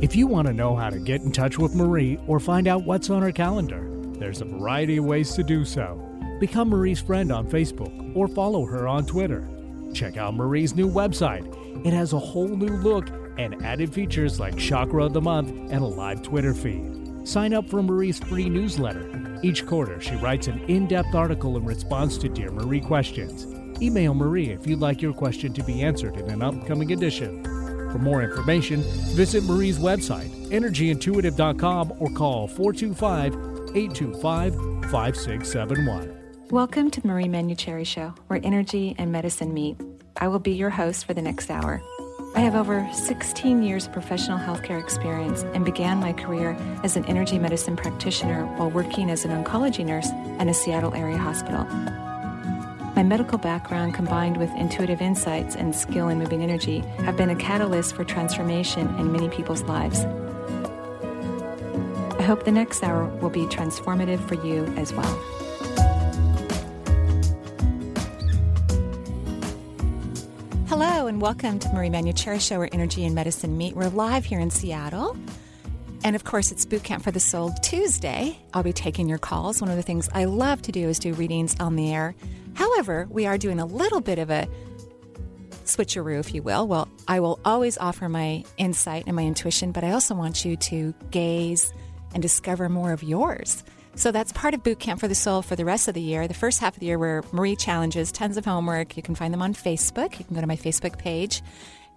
If you want to know how to get in touch with Marie or find out what's on her calendar, there's a variety of ways to do so. Become Marie's friend on Facebook or follow her on Twitter. Check out Marie's new website. It has a whole new look and added features like Chakra of the Month and a live Twitter feed. Sign up for Marie's free newsletter. Each quarter, she writes an in depth article in response to Dear Marie questions. Email Marie if you'd like your question to be answered in an upcoming edition. For more information, visit Marie's website, energyintuitive.com, or call 425 825 5671. Welcome to the Marie Manuchehri Show, where energy and medicine meet. I will be your host for the next hour. I have over 16 years of professional healthcare experience and began my career as an energy medicine practitioner while working as an oncology nurse at a Seattle area hospital. My medical background combined with intuitive insights and skill in moving energy have been a catalyst for transformation in many people's lives. I hope the next hour will be transformative for you as well. Hello, and welcome to Marie Manuchehri Show, where energy and medicine meet. We're live here in Seattle. And of course, it's Boot Camp for the Soul Tuesday. I'll be taking your calls. One of the things I love to do is do readings on the air. However, we are doing a little bit of a switcheroo, if you will. Well, I will always offer my insight and my intuition, but I also want you to gaze and discover more of yours. So that's part of Boot Camp for the Soul for the rest of the year. The first half of the year where Marie challenges, tons of homework. You can find them on Facebook. You can go to my Facebook page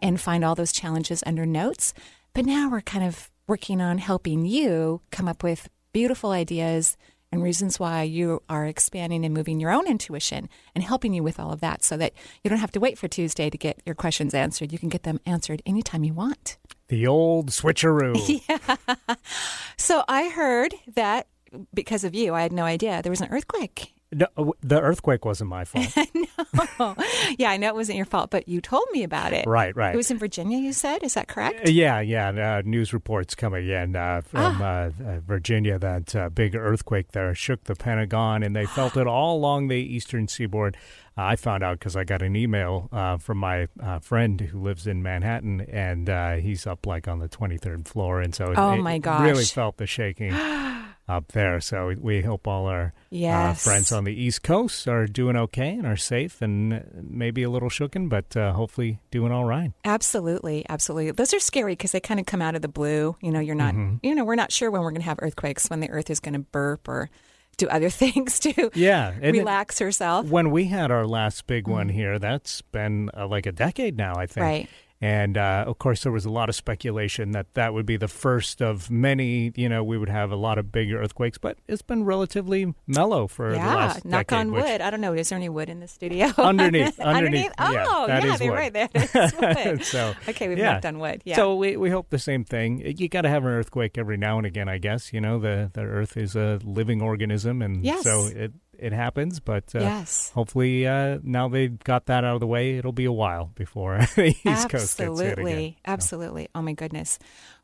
and find all those challenges under notes. But now we're kind of working on helping you come up with beautiful ideas and reasons why you are expanding and moving your own intuition and helping you with all of that so that you don't have to wait for Tuesday to get your questions answered. You can get them answered anytime you want. The old switcheroo. Yeah. So I heard that because of you, I had no idea there was an earthquake. No, the earthquake wasn't my fault. no. Yeah, I know it wasn't your fault, but you told me about it. Right, right. It was in Virginia, you said? Is that correct? Uh, Yeah, yeah. Uh, news reports coming in uh, from uh, uh, Virginia that uh, big earthquake there shook the Pentagon, and they felt it all along the eastern seaboard. Uh, I found out because I got an email uh, from my uh, friend who lives in Manhattan, and uh, he's up like on the 23rd floor, and so it, Oh, it my really felt the shaking up there. So we hope all our uh, friends on the East Coast are doing okay and are safe, and maybe a little shooken, but uh, hopefully doing all right. Absolutely, absolutely. Those are scary because they kind of come out of the blue. You know, you're not, Mm-hmm. you know, we're not sure when we're going to have earthquakes, when the earth is going to burp or do other things to Yeah, and it- relax herself. when we had our last big one here, that's been uh, like a decade now, I think. Right. And uh, of course, there was a lot of speculation that that would be the first of many. You know, we would have a lot of big earthquakes, but it's been relatively mellow for the last. yeah, knock decade. on which- wood. I don't know. Is there any wood in the studio? Underneath, underneath, Oh, yeah, yeah, they're wood. right. There. That is wood. So, okay, we've yeah. knocked on wood. Yeah. So we, we hope the same thing. You got to have an earthquake every now and again, I guess. You know, the the Earth is a living organism, and Yes. so it it happens. But uh, yes. hopefully, uh, now they've got that out of the way, it'll be a while before the East Coast gets hit Absolutely. again. Absolutely. Oh my goodness.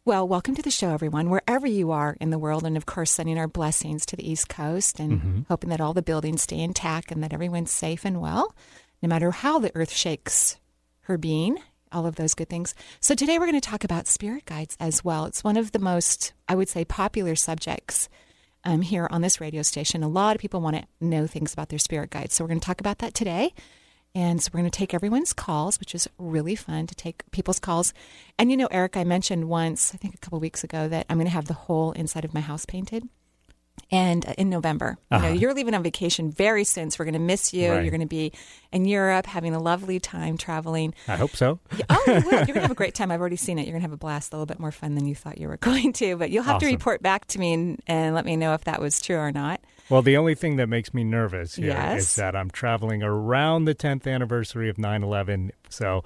Well, welcome to the show, everyone, wherever you are in the world. And of course, sending our blessings to the East Coast and Mm-hmm. hoping that all the buildings stay intact and that everyone's safe and well, no matter how the earth shakes her being, all of those good things. So today we're going to talk about spirit guides as well. It's one of the most, I would say, popular subjects um, here on this radio station. A lot of people want to know things about their spirit guides. So we're going to talk about that today. And so we're going to take everyone's calls, which is really fun to take people's calls. And you know, Eric, I mentioned once, I think a couple weeks ago, that I'm going to have the whole inside of my house painted. And uh, in November, you know, Uh-huh. you're leaving on vacation very soon, so we're going to miss you. Right. You're going to be in Europe having a lovely time traveling. I hope so. Oh, you will. You're going to have a great time. I've already seen it. You're going to have a blast, a little bit more fun than you thought you were going to. But you'll have to report back to me and, and let me know if that was true or not. Well, the only thing that makes me nervous here is Yes. that I'm traveling around the 10th anniversary of 9/11. So,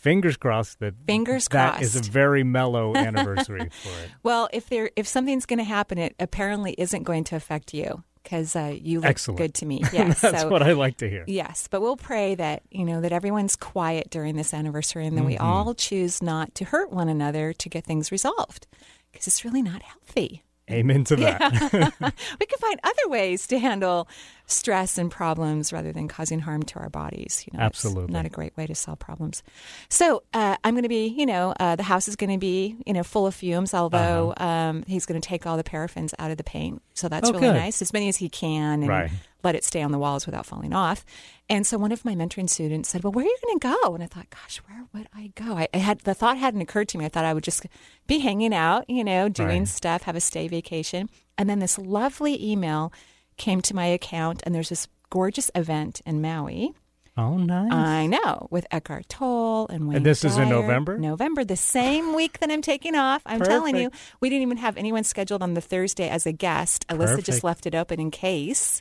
fingers crossed that Fingers that is a very mellow anniversary for it. Well, if there if something's going to happen, it apparently isn't going to affect you because uh, you look Excellent. good to me. Yes, That's so what I like to hear. yes, but we'll pray that you know that everyone's quiet during this anniversary and that we Mm-hmm. all choose not to hurt one another to get things resolved because it's really not healthy. Amen to that. Yeah. we can find other ways to handle stress and problems rather than causing harm to our bodies. You know, Absolutely. not a great way to solve problems. So uh, I'm going to be, you know, uh, the house is going to be, you know, full of fumes, although Uh-huh. um, he's going to take all the paraffins out of the paint. So that's Oh, really good. nice, as many as he can. And Right. Let it stay on the walls without falling off. And so one of my mentoring students said, "Well, where are you going to go?" And I thought, "Gosh, where would I go?" I, I had the thought hadn't occurred to me. I thought I would just be hanging out, you know, doing Right. stuff, have a stay vacation. And then this lovely email came to my account, and there's this gorgeous event in Maui. oh, nice. I know with Eckhart Tolle and Wayne. And this is in November? November, the same week that I'm taking off. I'm telling you, we didn't even have anyone scheduled on the Thursday as a guest. Alyssa Perfect. just left it open in case.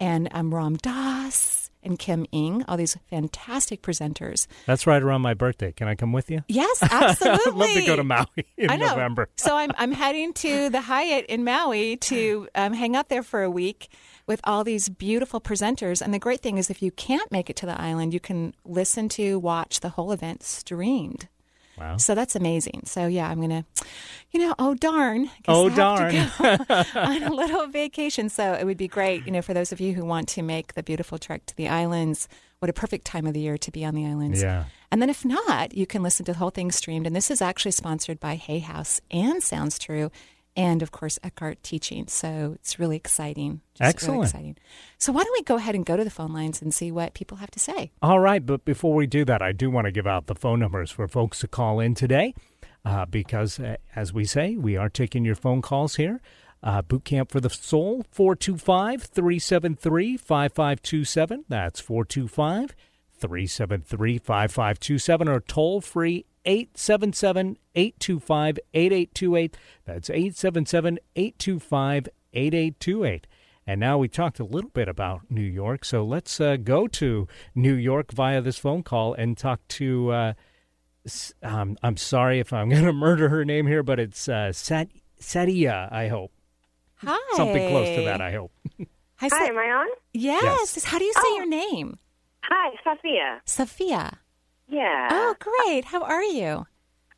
And um, Ram Dass and Kim Eng, all these fantastic presenters. That's right around my birthday. Can I come with you? Yes, absolutely. I'd love to go to Maui in. November. so I'm I'm heading to the Hyatt in Maui to um, hang out there for a week with all these beautiful presenters. And the great thing is, if you can't make it to the island, you can listen to, watch the whole event streamed. Wow. So that's amazing. So yeah, I'm gonna, you know, oh darn, Oh, I go on a little vacation. So it would be great, you know, for those of you who want to make the beautiful trek to the islands. What a perfect time of the year to be on the islands. Yeah. And then if not, you can listen to the whole thing streamed. And this is actually sponsored by Hay House and Sounds True, and of course Eckhart Teaching. So it's really exciting. Just Really Excellent. exciting. So why don't we go ahead and go to the phone lines and see what people have to say? All right, but before we do that, I do want to give out the phone numbers for folks to call in today uh, because, uh, as we say, we are taking your phone calls here. Uh, Boot Camp for the Soul, 425 373 5527. That's 425 373 5527 or toll free 877 825 8828. That's 877 825 8828. And now we talked a little bit about New York, so let's uh, go to New York via this phone call and talk to. Uh, um, I'm sorry if I'm going to murder her name here, but it's uh, Sat- Sadia, I hope. Hi. Something close to that, I hope. Hi, Hi, am I on? yes. Yes. How do you say Oh. your name? Hi, Sophia. Sophia. Yeah. Oh, great. How are you?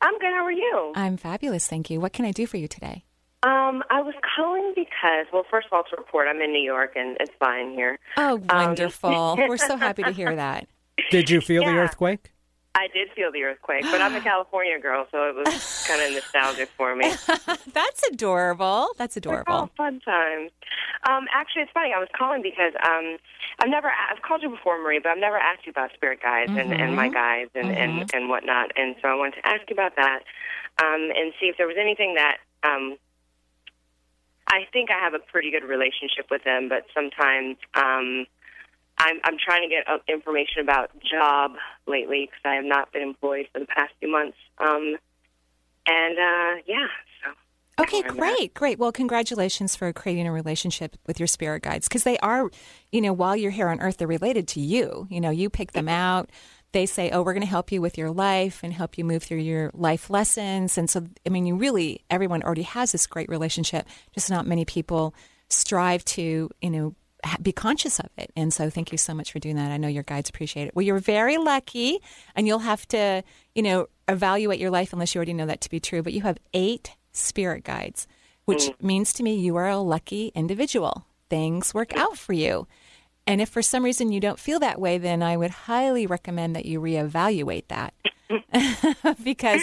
I'm good. How are you? I'm fabulous, thank you. What can I do for you today? Um, I was calling because, well, first of all, to report, I'm in New York and it's fine here. Oh, Um, wonderful. We're so happy to hear that. Did you feel the earthquake? I did feel the earthquake, but I'm a California girl, so it was kind of nostalgic for me. That's adorable. That's adorable. fun times. Um, actually, it's funny. I was calling because um, I've never I've called you before, Marie, but I've never asked you about spirit guides and, and my guides and, and and whatnot. And so I wanted to ask you about that um, and see if there was anything that um, I think I have a pretty good relationship with them, but sometimes um, I'm I'm trying to get uh, information about job lately because I have not been employed for the past few months. Um, and uh, yeah, so. Okay, Where I'm at. great, great. Well, congratulations for creating a relationship with your spirit guides because they are, you know, while you're here on earth, they're related to you. You know, you pick them out. They say, oh, we're going to help you with your life and help you move through your life lessons. And so, I mean, you really, everyone already has this great relationship, just not many people strive to, you know, be conscious of it. And so, thank you so much for doing that. I know your guides appreciate it. Well, you're very lucky, and you'll have to, you know, evaluate your life unless you already know that to be true. But you have eight spirit guides, which mm. means to me you are a lucky individual. Things work out for you. And if for some reason you don't feel that way, then I would highly recommend that you reevaluate that because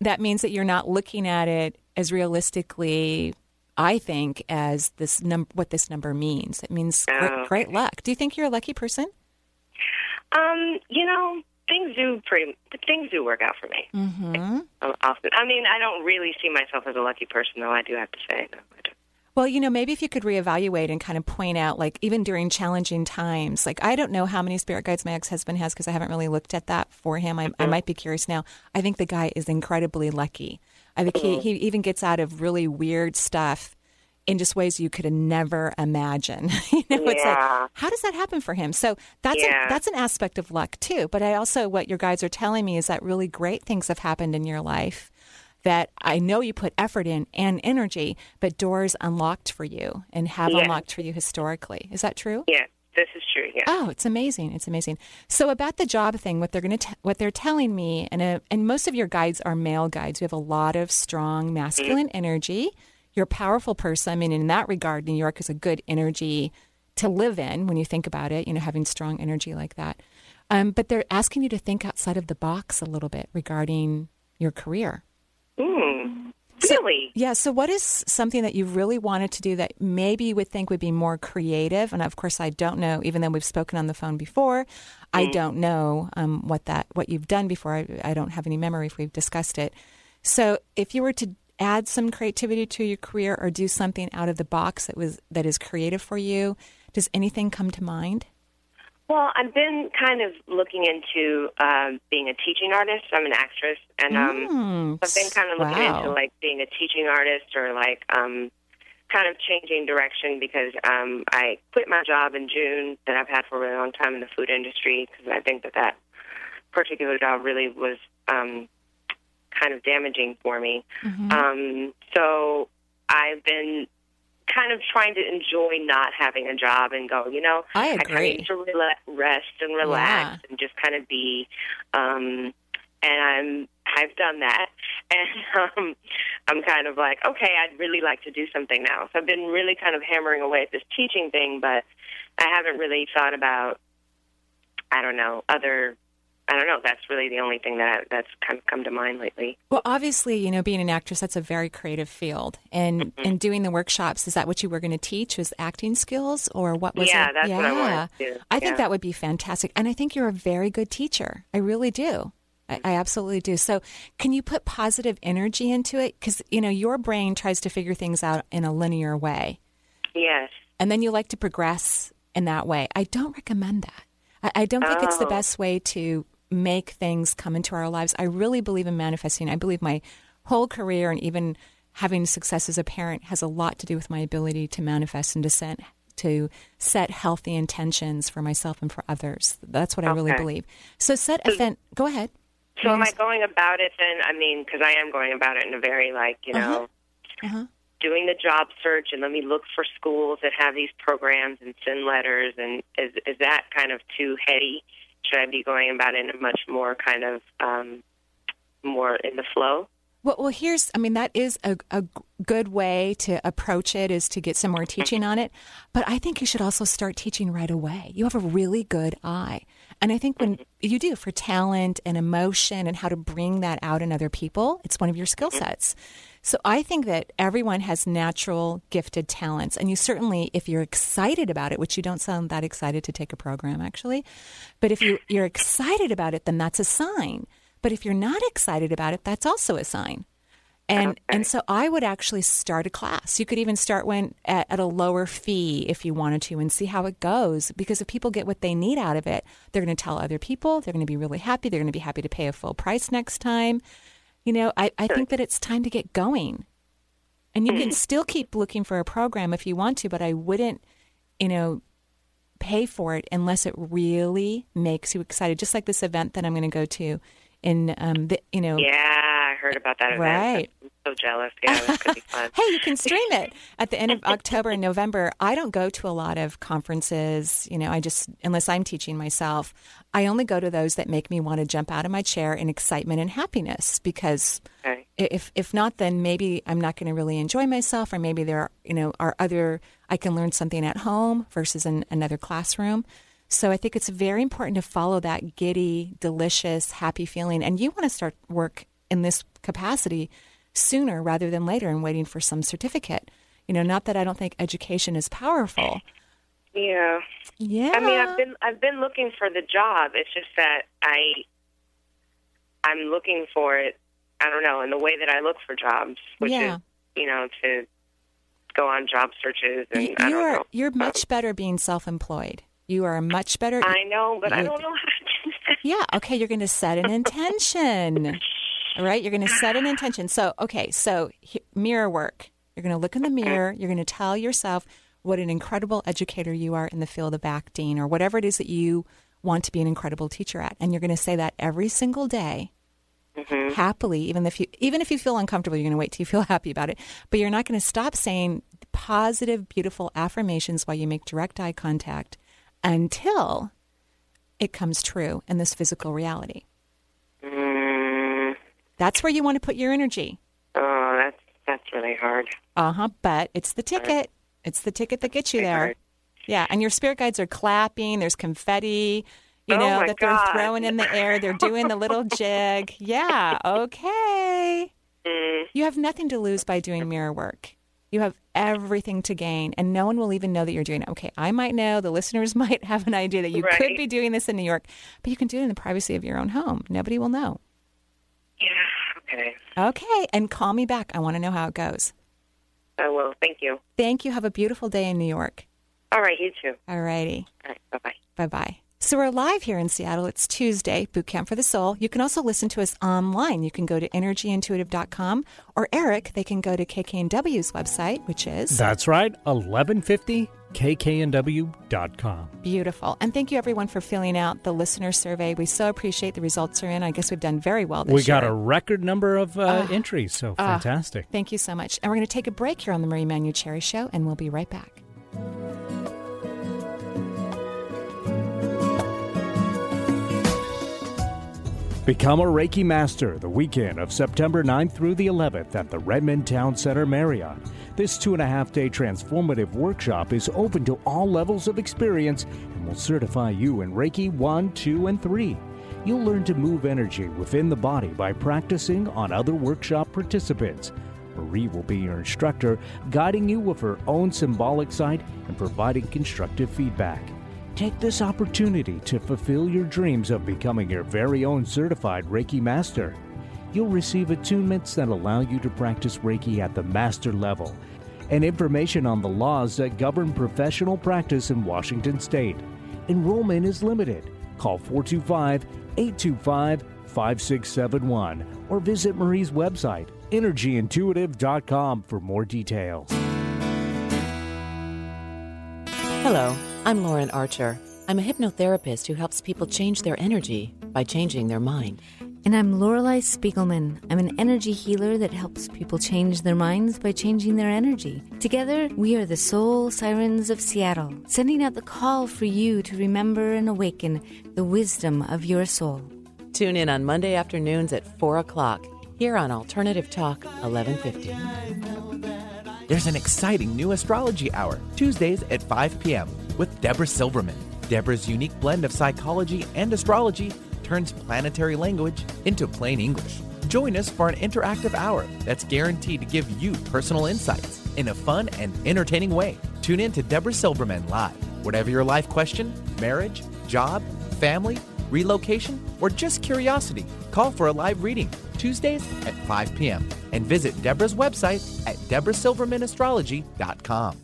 that means that you're not looking at it as realistically. I think as this num- what this number means. It means Oh, great, great luck. Do you think you're a lucky person? Um, you know, things do pretty things do work out for me. Mm-hmm. Often, I mean, I don't really see myself as a lucky person, though. I do have to say, no, Well, you know, maybe if you could reevaluate and kind of point out, like, even during challenging times, like, I don't know how many spirit guides my ex husband has because I haven't really looked at that for him. I, I might be curious now. I think the guy is incredibly lucky. I think he, he even gets out of really weird stuff in just ways you could never imagine. you know, it's like, Yeah. how does that happen for him? So that's Yeah. a, that's an aspect of luck too. But I also, what your guides are telling me is that really great things have happened in your life that I know you put effort in and energy, but doors unlocked for you and have Yeah. unlocked for you historically. Is that true? Yeah, this is true. Yeah. Oh, it's amazing! It's amazing. So about the job thing, what they're going to, what they're telling me, and uh and most of your guides are male guides. You have a lot of strong masculine energy. You're a powerful person. I mean, in that regard, New York is a good energy to live in when you think about it, you know, having strong energy like that. Um, but they're asking you to think outside of the box a little bit regarding your career. Mm, So- really? yeah. So, what is something that you really wanted to do that maybe you would think would be more creative? And of course, I don't know. Even though we've spoken on the phone before, I don't know um, what that what you've done before. I, I don't have any memory if we've discussed it. So, if you were to add some creativity to your career or do something out of the box that was that is creative for you, does anything come to mind? Well, I've been kind of looking into um, being a teaching artist. I'm an actress, and um, Mm, I've been kind of looking wow. into like being a teaching artist or like um, kind of changing direction because um, I quit my job in June that I've had for a really long time in the food industry because I think that that particular job really was um, kind of damaging for me. Mhm. Um, so I've been kind of trying to enjoy not having a job and go, you know, I I kind of agree. need to rela- rest and relax and just kind of be. Um, and I'm I've done that, and um, I'm kind of like, okay, I'd really like to do something now. So I've been really kind of hammering away at this teaching thing, but I haven't really thought about. I don't know other. I don't know. That's really the only thing that that's kind of come to mind lately. Well, obviously, you know, being an actress, that's a very creative field. And Mm-hmm. and doing the workshops, is that what you were going to teach? Was acting skills or what was yeah, it? that's yeah. what I wanted to do. I think that would be fantastic. And I think you're a very good teacher. I really do. I, I absolutely do. So, can you put positive energy into it? Because, you know, your brain tries to figure things out in a linear way. Yes. And then you like to progress in that way. I don't recommend that. I, I don't think it's the Oh. best way to make things come into our lives. I really believe in manifesting. I believe my whole career and even having success as a parent has a lot to do with my ability to manifest and to set, to set healthy intentions for myself and for others. That's what I really believe. So set event. Go ahead. So am I going about it then? I mean, because I am going about it in a very like you know, Uh-huh. doing the job search and let me look for schools that have these programs and send letters. And is is that kind of too heady? Should I be going about it in a much more kind of um, more in the flow? Well, well, here's, I mean—that is a good way to approach it is to get some more teaching on it. But I think you should also start teaching right away. You have a really good eye. And I think when mm-hmm. you do for talent and emotion and how to bring that out in other people, it's one of your skill mm-hmm. sets. So I think that everyone has natural gifted talents. And you certainly, if you're excited about it, which you don't sound that excited to take a program actually, but if you, you're excited about it, then that's a sign. But if you're not excited about it, that's also a sign. And Okay. and so I would actually start a class. You could even start one at, at a lower fee if you wanted to and see how it goes. Because if people get what they need out of it, they're going to tell other people. They're going to be really happy. They're going to be happy to pay a full price next time. You know, I, I think that it's time to get going. And you can still keep looking for a program if you want to, but I wouldn't, you know, pay for it unless it really makes you excited. Just like this event that I'm going to go to in, um, the, you know, Yeah, I heard about that event. Right. I'm so jealous. Yeah, gonna be fun. hey, you can stream it at the end of October and November. I don't go to a lot of conferences, you know, I just, unless I'm teaching myself, I only go to those that make me want to jump out of my chair in excitement and happiness because Okay. if if not then maybe I'm not going to really enjoy myself or maybe there are, you know are other I can learn something at home versus in another classroom. So I think it's very important to follow that giddy, delicious, happy feeling and you want to start work in this capacity sooner rather than later and waiting for some certificate. You know, not that I don't think education is powerful. Yeah. Yeah. I mean, I've been I've been looking for the job. It's just that I I'm looking for it. I don't know in the way that I look for jobs, which Yeah. is you know to go on job searches and you, I you don't are know. you're much better being self-employed. You are much better I know, but I don't know how to do that. Yeah. Okay. You're going to set an intention. All right. You're going to set an intention. So, okay. So, he- mirror work. You're going to look in the mirror. You're going to tell yourself what an incredible educator you are in the field of acting or whatever it is that you want to be an incredible teacher at. And you're going to say that every single day. Mm-hmm. Happily, even if you even if you feel uncomfortable, you're going to wait till you feel happy about it. But you're not going to stop saying positive, beautiful affirmations while you make direct eye contact until it comes true in this physical reality. That's where you want to put your energy. oh, that's that's really hard. Uh huh. But it's the ticket. It's the ticket that gets you there. hard. Yeah, and your spirit guides are clapping. There's confetti, you Oh, know, that God. they're throwing in the air. They're doing the little jig. Yeah. Okay. Mm, You have nothing to lose by doing mirror work. You have everything to gain, and no one will even know that you're doing it. Okay, I might know, the listeners might have an idea that you could be doing this in New York, but you can do it in the privacy of your own home. Nobody will know. Yeah. Okay. Okay, and call me back. I want to know how it goes. I will. Thank you. Thank you. Have a beautiful day in New York. All right. You too. All righty. All right. Bye bye. Bye bye. So we're live here in Seattle. It's Tuesday, Boot Camp for the Soul. You can also listen to us online. You can go to energyintuitive.com or Eric, they can go to KKNW's website, which is That's right, 1150 kknw.com. beautiful. And thank you everyone for filling out the listener survey. We so appreciate the results are in. I guess we've done very well this We got year. a record number of uh, entries, so Ah. fantastic. Thank you so much. And we're going to take a break here on the Marie Manuchehri Show, and we'll be right back. Become a Reiki Master the weekend of September 9th through the 11th at the Redmond Town Center Marriott. This two and a half day transformative workshop is open to all levels of experience and will certify you in Reiki 1, 2, and 3. You'll learn to move energy within the body by practicing on other workshop participants. Marie will be your instructor, guiding you with her own symbolic sight and providing constructive feedback. Take this opportunity to fulfill your dreams of becoming your very own certified Reiki master. You'll receive attunements that allow you to practice Reiki at the master level and information on the laws that govern professional practice in Washington state. Enrollment is limited. Call 425 825 5671 or visit Marie's website, energyintuitive.com, for more details. Hello, I'm Lauren Archer. I'm a hypnotherapist who helps people change their energy by changing their mind. And I'm Lorelei Spiegelman. I'm an energy healer that helps people change their minds by changing their energy. Together, we are the Soul Sirens of Seattle, sending out the call for you to remember and awaken the wisdom of your soul. Tune in on Monday afternoons at 4 o'clock here on Alternative Talk 1150. There's an exciting new astrology hour, Tuesdays at 5 p.m., with Deborah Silverman. Deborah's unique blend of psychology and astrology turns planetary language into plain English. Join us for an interactive hour that's guaranteed to give you personal insights in a fun and entertaining way. Tune in to Deborah Silverman live. Whatever your life question, marriage, job, family, relocation, or just curiosity, call for a live reading Tuesdays at 5 p.m. and visit Deborah's website at deborahsilvermanastrology.com.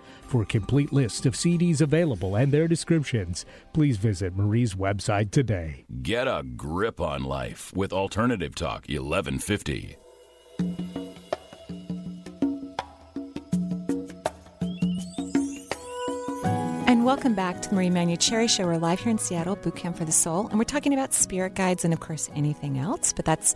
For a complete list of CDs available and their descriptions, please visit Marie's website today. Get a grip on life with Alternative Talk 1150. And welcome back to the Marie Manuchehri Show. We're live here in Seattle, Boot Camp for the Soul, and we're talking about spirit guides and, of course, anything else. But that's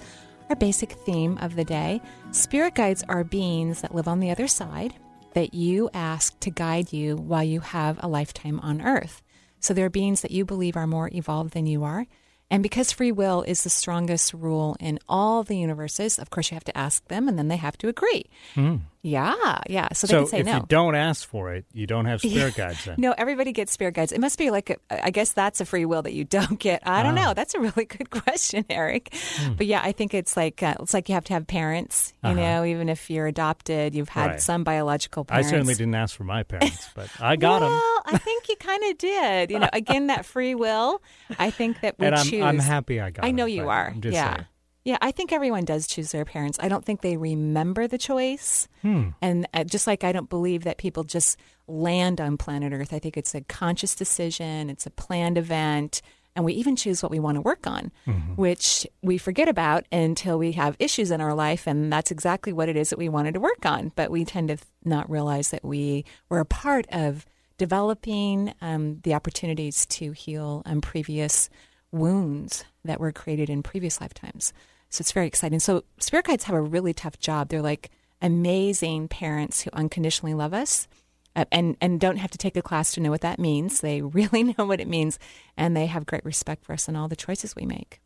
our basic theme of the day. Spirit guides are beings that live on the other side that you ask to guide you while you have a lifetime on Earth. So they're beings that you believe are more evolved than you are. And because free will is the strongest rule in all the universes, of course, you have to ask them, and then they have to agree. Hmm. Yeah, yeah. So they So can say if no. you don't ask for it, you don't have spirit guides then. No, everybody gets spirit guides. It must be like, a, I guess that's a free will that you don't get. I don't Ah. know. That's a really good question, Eric. Hmm. But yeah, I think it's like uh, it's like you have to have parents. You Uh-huh. know, even if you're adopted, you've had Right. some biological parents. I certainly didn't ask for my parents, but I got them. Well, I think you kind of did. You know, again, that free will. I think that we And I'm, choose. I'm happy I got it. I know 'em, you are. Yeah. saying. Yeah, I think everyone does choose their parents. I don't think they remember the choice. Hmm. And uh, just like I don't believe that people just land on planet Earth, I think it's a conscious decision, it's a planned event, and we even choose what we want to work on, Mm-hmm. which we forget about until we have issues in our life. And that's exactly what it is that we wanted to work on. But we tend to not realize that we were a part of developing um, the opportunities to heal um, previous wounds that were created in previous lifetimes. So it's very exciting. So spirit guides have a really tough job. They're like amazing parents who unconditionally love us. Uh, and and don't have to take a class to know what that means. They really know what it means, and they have great respect for us and all the choices we make.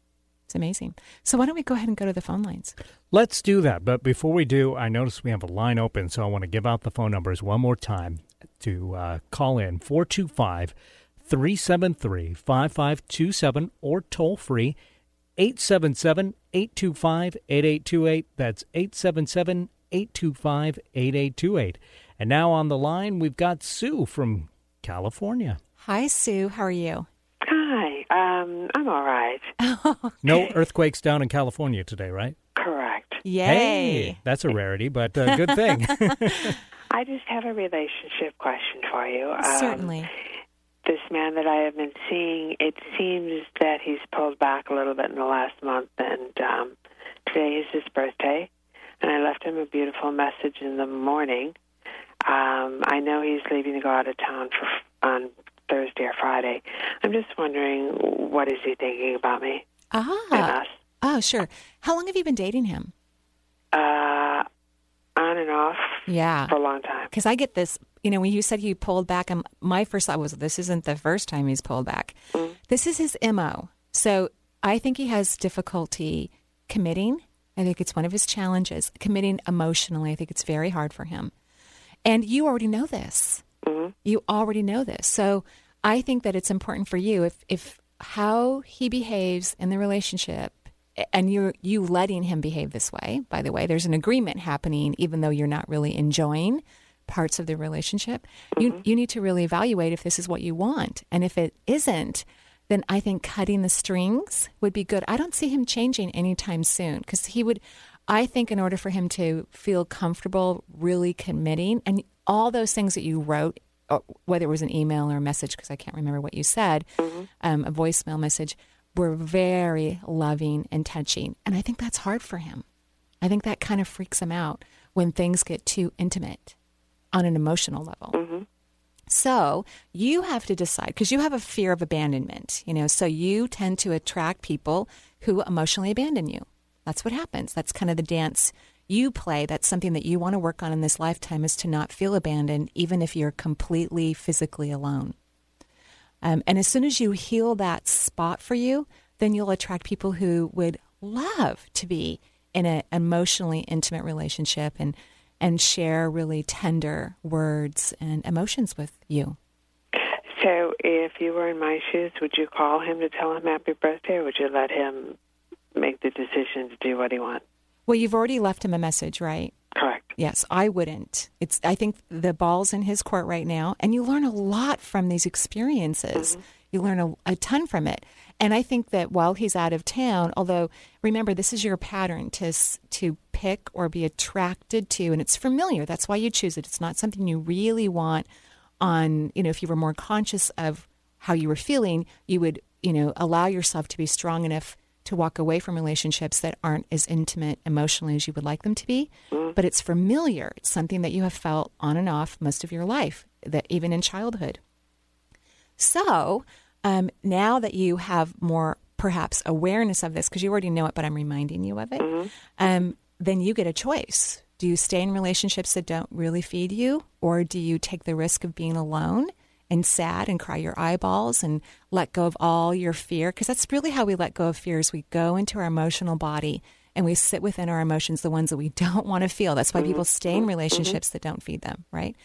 It's amazing. So why don't we go ahead and go to the phone lines? Let's do that. But before we do, I notice we have a line open, so I want to give out the phone numbers one more time to uh, call in 425 373 5527 or toll free 877 825 8828. That's 877 825 8828. And now on the line, we've got Sue from California. Hi, Sue. How are you? Hi. Um, I'm all right. No earthquakes down in California today, right? Correct. Yay. Hey, that's a rarity, but a good thing. I just have a relationship question for you. Um, Certainly. This man that I have been seeing, it seems that he's pulled back a little bit in the last month, and um, today is his birthday, and I left him a beautiful message in the morning. Um, I know he's leaving to go out of town for on Thursday or Friday. I'm just wondering, what is he thinking about me and Ah. us? Oh, sure. How long have you been dating him? Uh, on and off Yeah. for a long time. Because I get this, you know, when you said he pulled back, um, my first thought was, this isn't the first time he's pulled back. This is his MO. So I think he has difficulty committing. I think it's one of his challenges, committing emotionally. I think it's very hard for him. And you already know this. You already know this. So I think that it's important for you if, if how he behaves in the relationship and you're you letting him behave this way by the way there's an agreement happening even though you're not really enjoying parts of the relationship you mm-hmm. you need to really evaluate if this is what you want. And if it isn't then i think cutting the strings would be good. I don't see him changing anytime soon because he would i think in order for him to feel comfortable really committing and all those things that you wrote or whether it was an email or a message because i can't remember what you said mm-hmm. um, a voicemail message were very loving and touching. And I think that's hard for him. I think that kind of freaks him out when things get too intimate on an emotional level. Mm-hmm. So you have to decide because you have a fear of abandonment, you know, so you tend to attract people who emotionally abandon you. That's what happens. That's kind of the dance you play. That's something that you want to work on in this lifetime is to not feel abandoned, even if you're completely physically alone. Um, and as soon as you heal that spot for you, then you'll attract people who would love to be in an emotionally intimate relationship and and share really tender words and emotions with you. So, if you were in my shoes, would you call him to tell him happy birthday, or would you let him make the decision to do what he wants? Well, you've already left him a message, right? Yes, I wouldn't. It's I think the ball's in his court right now, and you learn a lot from these experiences. Mm-hmm. You learn a, a ton from it, and I think that while he's out of town, although remember this is your pattern to to pick or be attracted to, and it's familiar. That's why you choose it. It's not something you really want. On you know, if you were more conscious of how you were feeling, you would you know allow yourself to be strong enough to walk away from relationships that aren't as intimate emotionally as you would like them to be. But it's familiar. It's something that you have felt on and off most of your life, that even in childhood. So um, now that you have more perhaps awareness of this, because you already know it, but I'm reminding you of it, um, then you get a choice. Do you stay in relationships that don't really feed you, or do you take the risk of being alone and sad and cry your eyeballs and let go of all your fear? Because that's really how we let go of fears. We go into our emotional body and we sit within our emotions, the ones that we don't want to feel. That's why people stay in mm-hmm. Mm-hmm. relationships that don't feed them, right?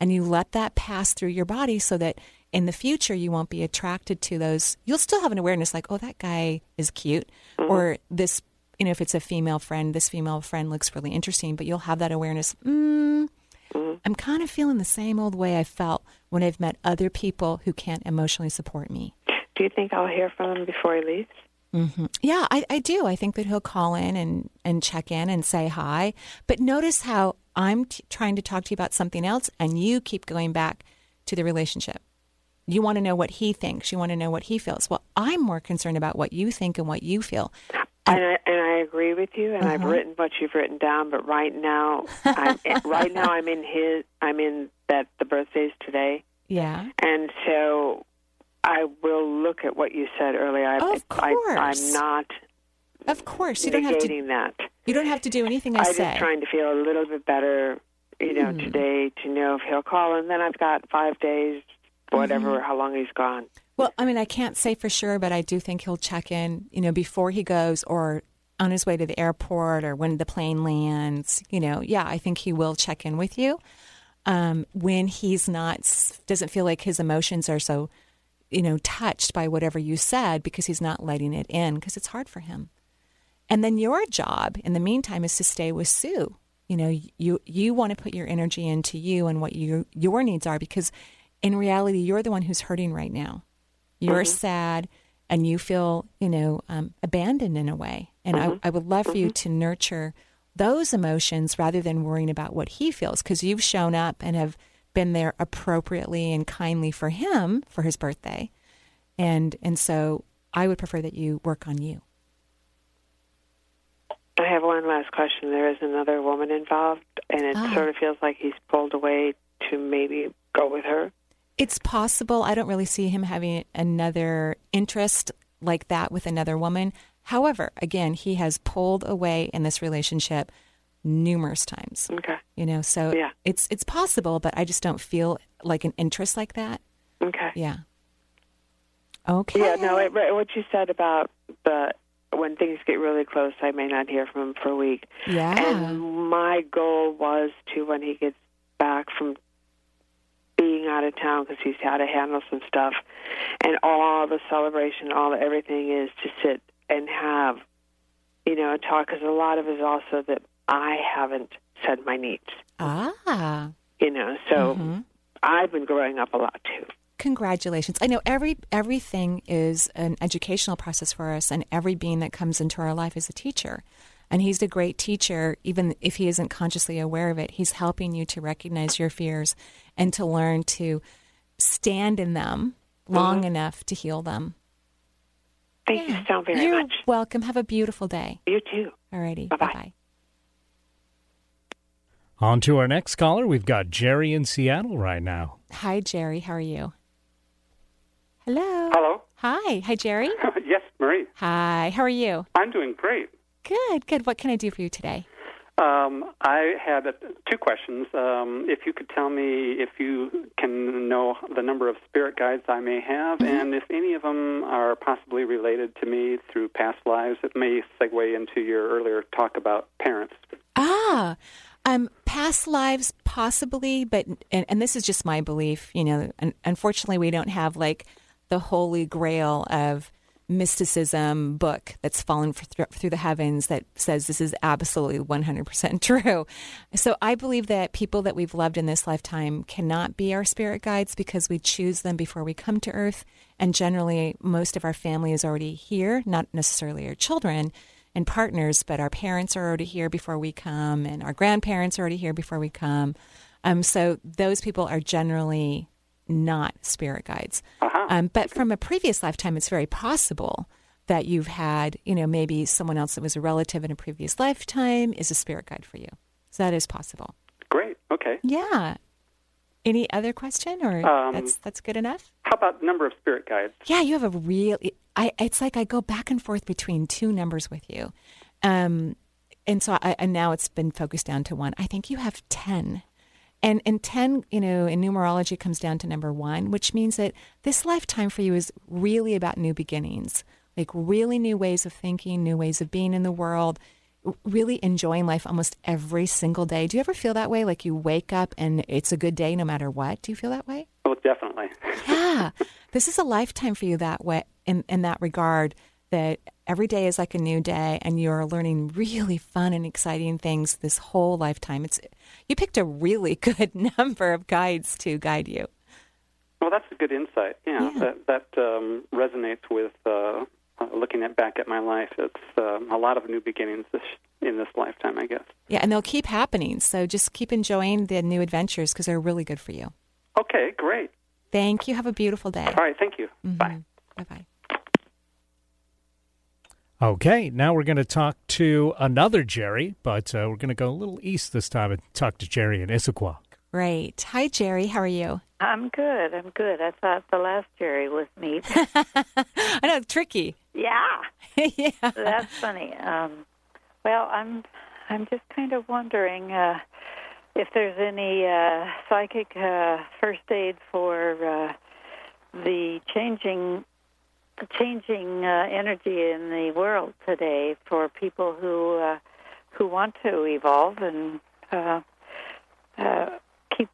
And you let that pass through your body so that in the future you won't be attracted to those. You'll still have an awareness like, oh, that guy is cute, mm-hmm. or this, you know, if it's a female friend, this female friend looks really interesting, but you'll have that awareness. Mm, I'm kind of feeling the same old way I felt when I've met other people who can't emotionally support me. Do you think I'll hear from him before he leaves? hmm Yeah, I, I do. I think that he'll call in and, and check in and say hi. But notice how I'm t- trying to talk to you about something else and you keep going back to the relationship. You want to know what he thinks. You want to know what he feels. Well, I'm more concerned about what you think and what you feel. And I, and I agree with you, and I've written what you've written down. But right now, I'm right now I'm in his. I'm in that the birthday's today. Yeah. And so I will look at what you said earlier. I, of course. I, am not Of course, you don't have to. that. You don't have to do anything I I'm say. just trying to feel a little bit better, you know, Hmm. today to know if he'll call, and then I've got five days, whatever, Mm-hmm. how long he's gone. Well, I mean, I can't say for sure, but I do think he'll check in, you know, before he goes or on his way to the airport or when the plane lands. You know, yeah, I think he will check in with you um, when he's not doesn't feel like his emotions are so, you know, touched by whatever you said because he's not letting it in because it's hard for him. And then your job in the meantime is to stay with Sue. You know, you you want to put your energy into you and what you your needs are because in reality you're the one who's hurting right now. You're sad and you feel, you know, um, abandoned in a way. And I, I would love for you to nurture those emotions rather than worrying about what he feels because you've shown up and have been there appropriately and kindly for him for his birthday. And and so I would prefer that you work on you. I have one last question. There is another woman involved, and it Ah. sort of feels like he's pulled away to maybe go with her. It's possible. I don't really see him having another interest like that with another woman. However, again, he has pulled away in this relationship numerous times. Okay. You know, so Yeah. it's it's possible, but I just don't feel like an interest like that. Okay. Yeah. Okay. Yeah, no, it, what you said about the when things get really close, I may not hear from him for a week. Yeah. And my goal was to, when he gets back from being out of town, because he's had to handle some stuff, and all the celebration, all the everything is to sit and have, you know, a talk. Because a lot of it is also that I haven't said my needs, ah. you know. So Mm-hmm. I've been growing up a lot too. Congratulations. I know every everything is an educational process for us and every being that comes into our life is a teacher. And he's a great teacher even if he isn't consciously aware of it. He's helping you to recognize your fears and to learn to stand in them long mm-hmm. enough to heal them. Thank you so very You're much. welcome. Have a beautiful day. You too. Alrighty. Bye-bye. Bye-bye. On to our next caller. We've got Jerry in Seattle right now. Hi Jerry, how are you? Hello. Hello. Hi. Hi Jerry. yes, Marie. Hi. How are you? I'm doing great. Good. Good. What can I do for you today? Um, I had uh, two questions. Um, if you could tell me if you can know the number of spirit guides I may have, and if any of them are possibly related to me through past lives, it may segue into your earlier talk about parents. Ah, um, past lives possibly, but and, and this is just my belief. You know, un- unfortunately, we don't have like the holy grail of mysticism book that's fallen through the heavens that says this is absolutely 100% true. So I believe that people that we've loved in this lifetime cannot be our spirit guides because we choose them before we come to earth. And generally, most of our family is already here, not necessarily our children and partners, but our parents are already here before we come, and our grandparents are already here before we come. Um, so those people are generally not spirit guides. Um, but from a previous lifetime, it's very possible that you've had, you know, maybe someone else that was a relative in a previous lifetime is a spirit guide for you. So that is possible. Great. Okay. Yeah. Any other question, or Um, that's that's good enough? How about the number of spirit guides? Yeah, you have a real. I it's like I go back and forth between two numbers with you, um, and so I and now it's been focused down to one. I think you have ten, and and ten, you know, in numerology comes down to number one, which means that this lifetime for you is really about new beginnings, like really new ways of thinking, new ways of being in the world. Really enjoying life almost every single day. Do you ever feel that way? Like you wake up and it's a good day no matter what? Do you feel that way? Oh, definitely. yeah this is a lifetime for you that way in, in that regard that every day is like a new day and you're learning really fun and exciting things this whole lifetime it's you picked a really good number of guides to guide you Well, that's a good insight. Yeah, Yeah. that that um, resonates with uh, uh, looking at back at my life. It's um, a lot of new beginnings this, in this lifetime, I guess. yeah and they'll keep happening so just keep enjoying the new adventures because they're really good for you Okay, great. thank you have a beautiful day All right, thank you. Bye. bye-bye Okay, now we're going to talk to another Jerry, but uh, we're going to go a little east this time and talk to Jerry in Issaquah. great hi jerry how are you I'm good. I'm good. I thought the last Jerry was neat. I know, it's tricky. yeah, yeah. that's funny. Um, well, I'm I'm just kind of wondering uh, if there's any uh, psychic uh, first aid for uh, the changing changing uh, energy in the world today for people who uh, who want to evolve and uh, uh, keep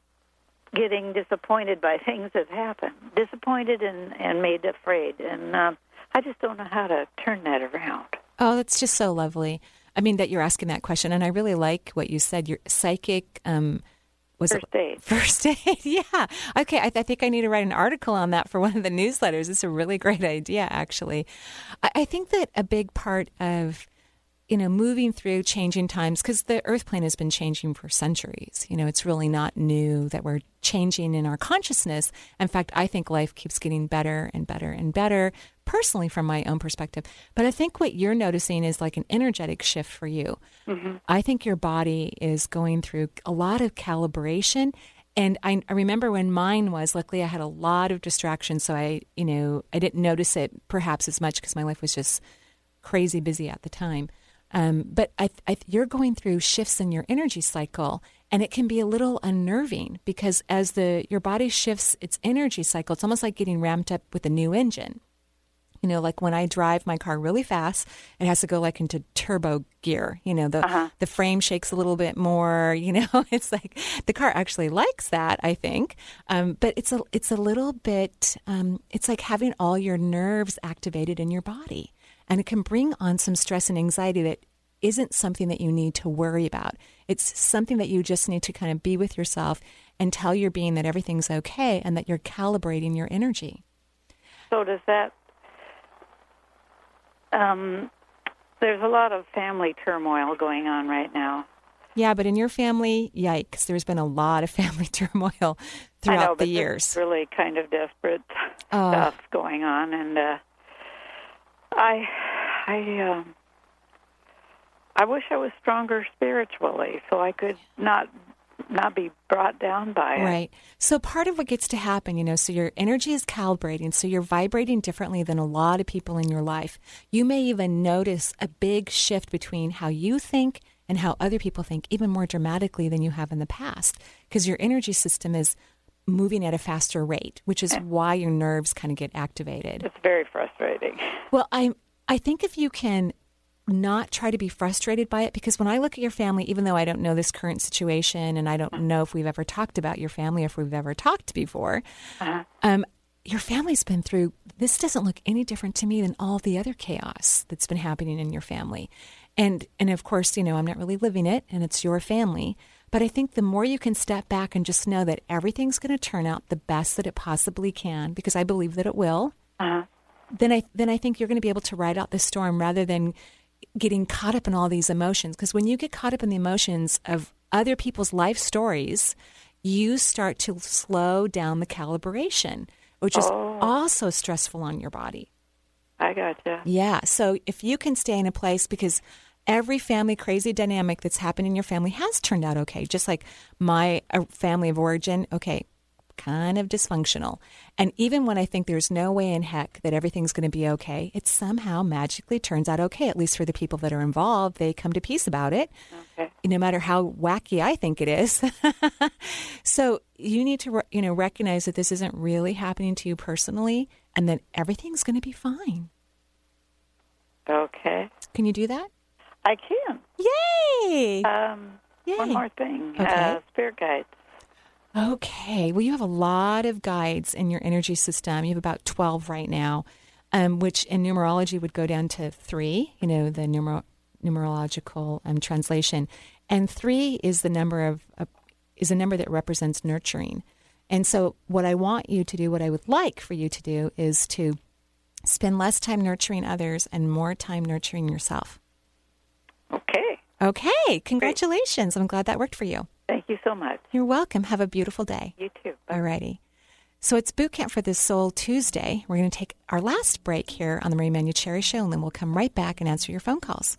getting disappointed by things that happen, disappointed and and made afraid, and um, I just don't know how to turn that around. Oh, that's just so lovely. I mean, that you're asking that question, and I really like what you said. Your psychic um, was First aid. First aid, yeah. Okay, I, I, think I need to write an article on that for one of the newsletters. It's a really great idea, actually. I, I think that a big part of you know, moving through changing times because the earth plane has been changing for centuries. You know, it's really not new that we're changing in our consciousness. In fact, I think life keeps getting better and better and better, personally, from my own perspective. But I think what you're noticing is like an energetic shift for you. Mm-hmm. I think your body is going through a lot of calibration. And I, I remember when mine was, luckily, I had a lot of distractions. So I, you know, I didn't notice it perhaps as much because my life was just crazy busy at the time. Um, but I, I, you're going through shifts in your energy cycle, and it can be a little unnerving because as the your body shifts its energy cycle, it's almost like getting ramped up with a new engine. You know, like when I drive my car really fast, it has to go like into turbo gear. You know, the uh-huh. the frame shakes a little bit more. You know, it's like the car actually likes that. I think, um, but it's a it's a little bit. Um, it's like having all your nerves activated in your body and it can bring on some stress and anxiety that isn't something that you need to worry about. It's something that you just need to kind of be with yourself and tell your being that everything's okay and that you're calibrating your energy. So, does that, um, there's a lot of family turmoil going on right now. Yeah, but in your family, yikes, there's been a lot of family turmoil throughout know, the years. really kind of desperate oh. stuff going on. And, uh, I, I, um, I wish I was stronger spiritually, so I could not not be brought down by it. Right. So part of what gets to happen, you know, so your energy is calibrating, so you're vibrating differently than a lot of people in your life. You may even notice a big shift between how you think and how other people think, even more dramatically than you have in the past, because your energy system is moving at a faster rate, which is why your nerves kind of get activated. It's very frustrating. Well, I I think if you can not try to be frustrated by it because when I look at your family, even though I don't know this current situation and I don't know if we've ever talked about your family or if we've ever talked before, uh-huh. um, your family's been through this doesn't look any different to me than all the other chaos that's been happening in your family. And and of course, you know, I'm not really living it and it's your family. But I think the more you can step back and just know that everything's going to turn out the best that it possibly can, because I believe that it will, uh-huh. then I then I think you're going to be able to ride out the storm rather than getting caught up in all these emotions. Because when you get caught up in the emotions of other people's life stories, you start to slow down the calibration, which is oh. also stressful on your body. I gotcha. Yeah. So if you can stay in a place because every family crazy dynamic that's happened in your family has turned out okay. Just like my uh, family of origin, okay, kind of dysfunctional. And even when I think there's no way in heck that everything's going to be okay, it somehow magically turns out okay, at least for the people that are involved. They come to peace about it, okay. no matter how wacky I think it is. so you need to, you know, recognize that this isn't really happening to you personally and that everything's going to be fine. Okay. Can you do that? I can. Yay! Um, Yay. One more thing. Okay. Uh, spirit guides. Okay. Well, you have a lot of guides in your energy system. You have about 12 right now, um, which in numerology would go down to three, you know, the numer- numerological um, translation. And three is the number of, uh, is a number that represents nurturing. And so, what I want you to do, what I would like for you to do, is to spend less time nurturing others and more time nurturing yourself. Okay. Okay. Congratulations. Great. I'm glad that worked for you. Thank you so much. You're welcome. Have a beautiful day. You too. All righty. So it's Boot Camp for the Soul Tuesday. We're going to take our last break here on the Marie Manuchehri Show, and then we'll come right back and answer your phone calls.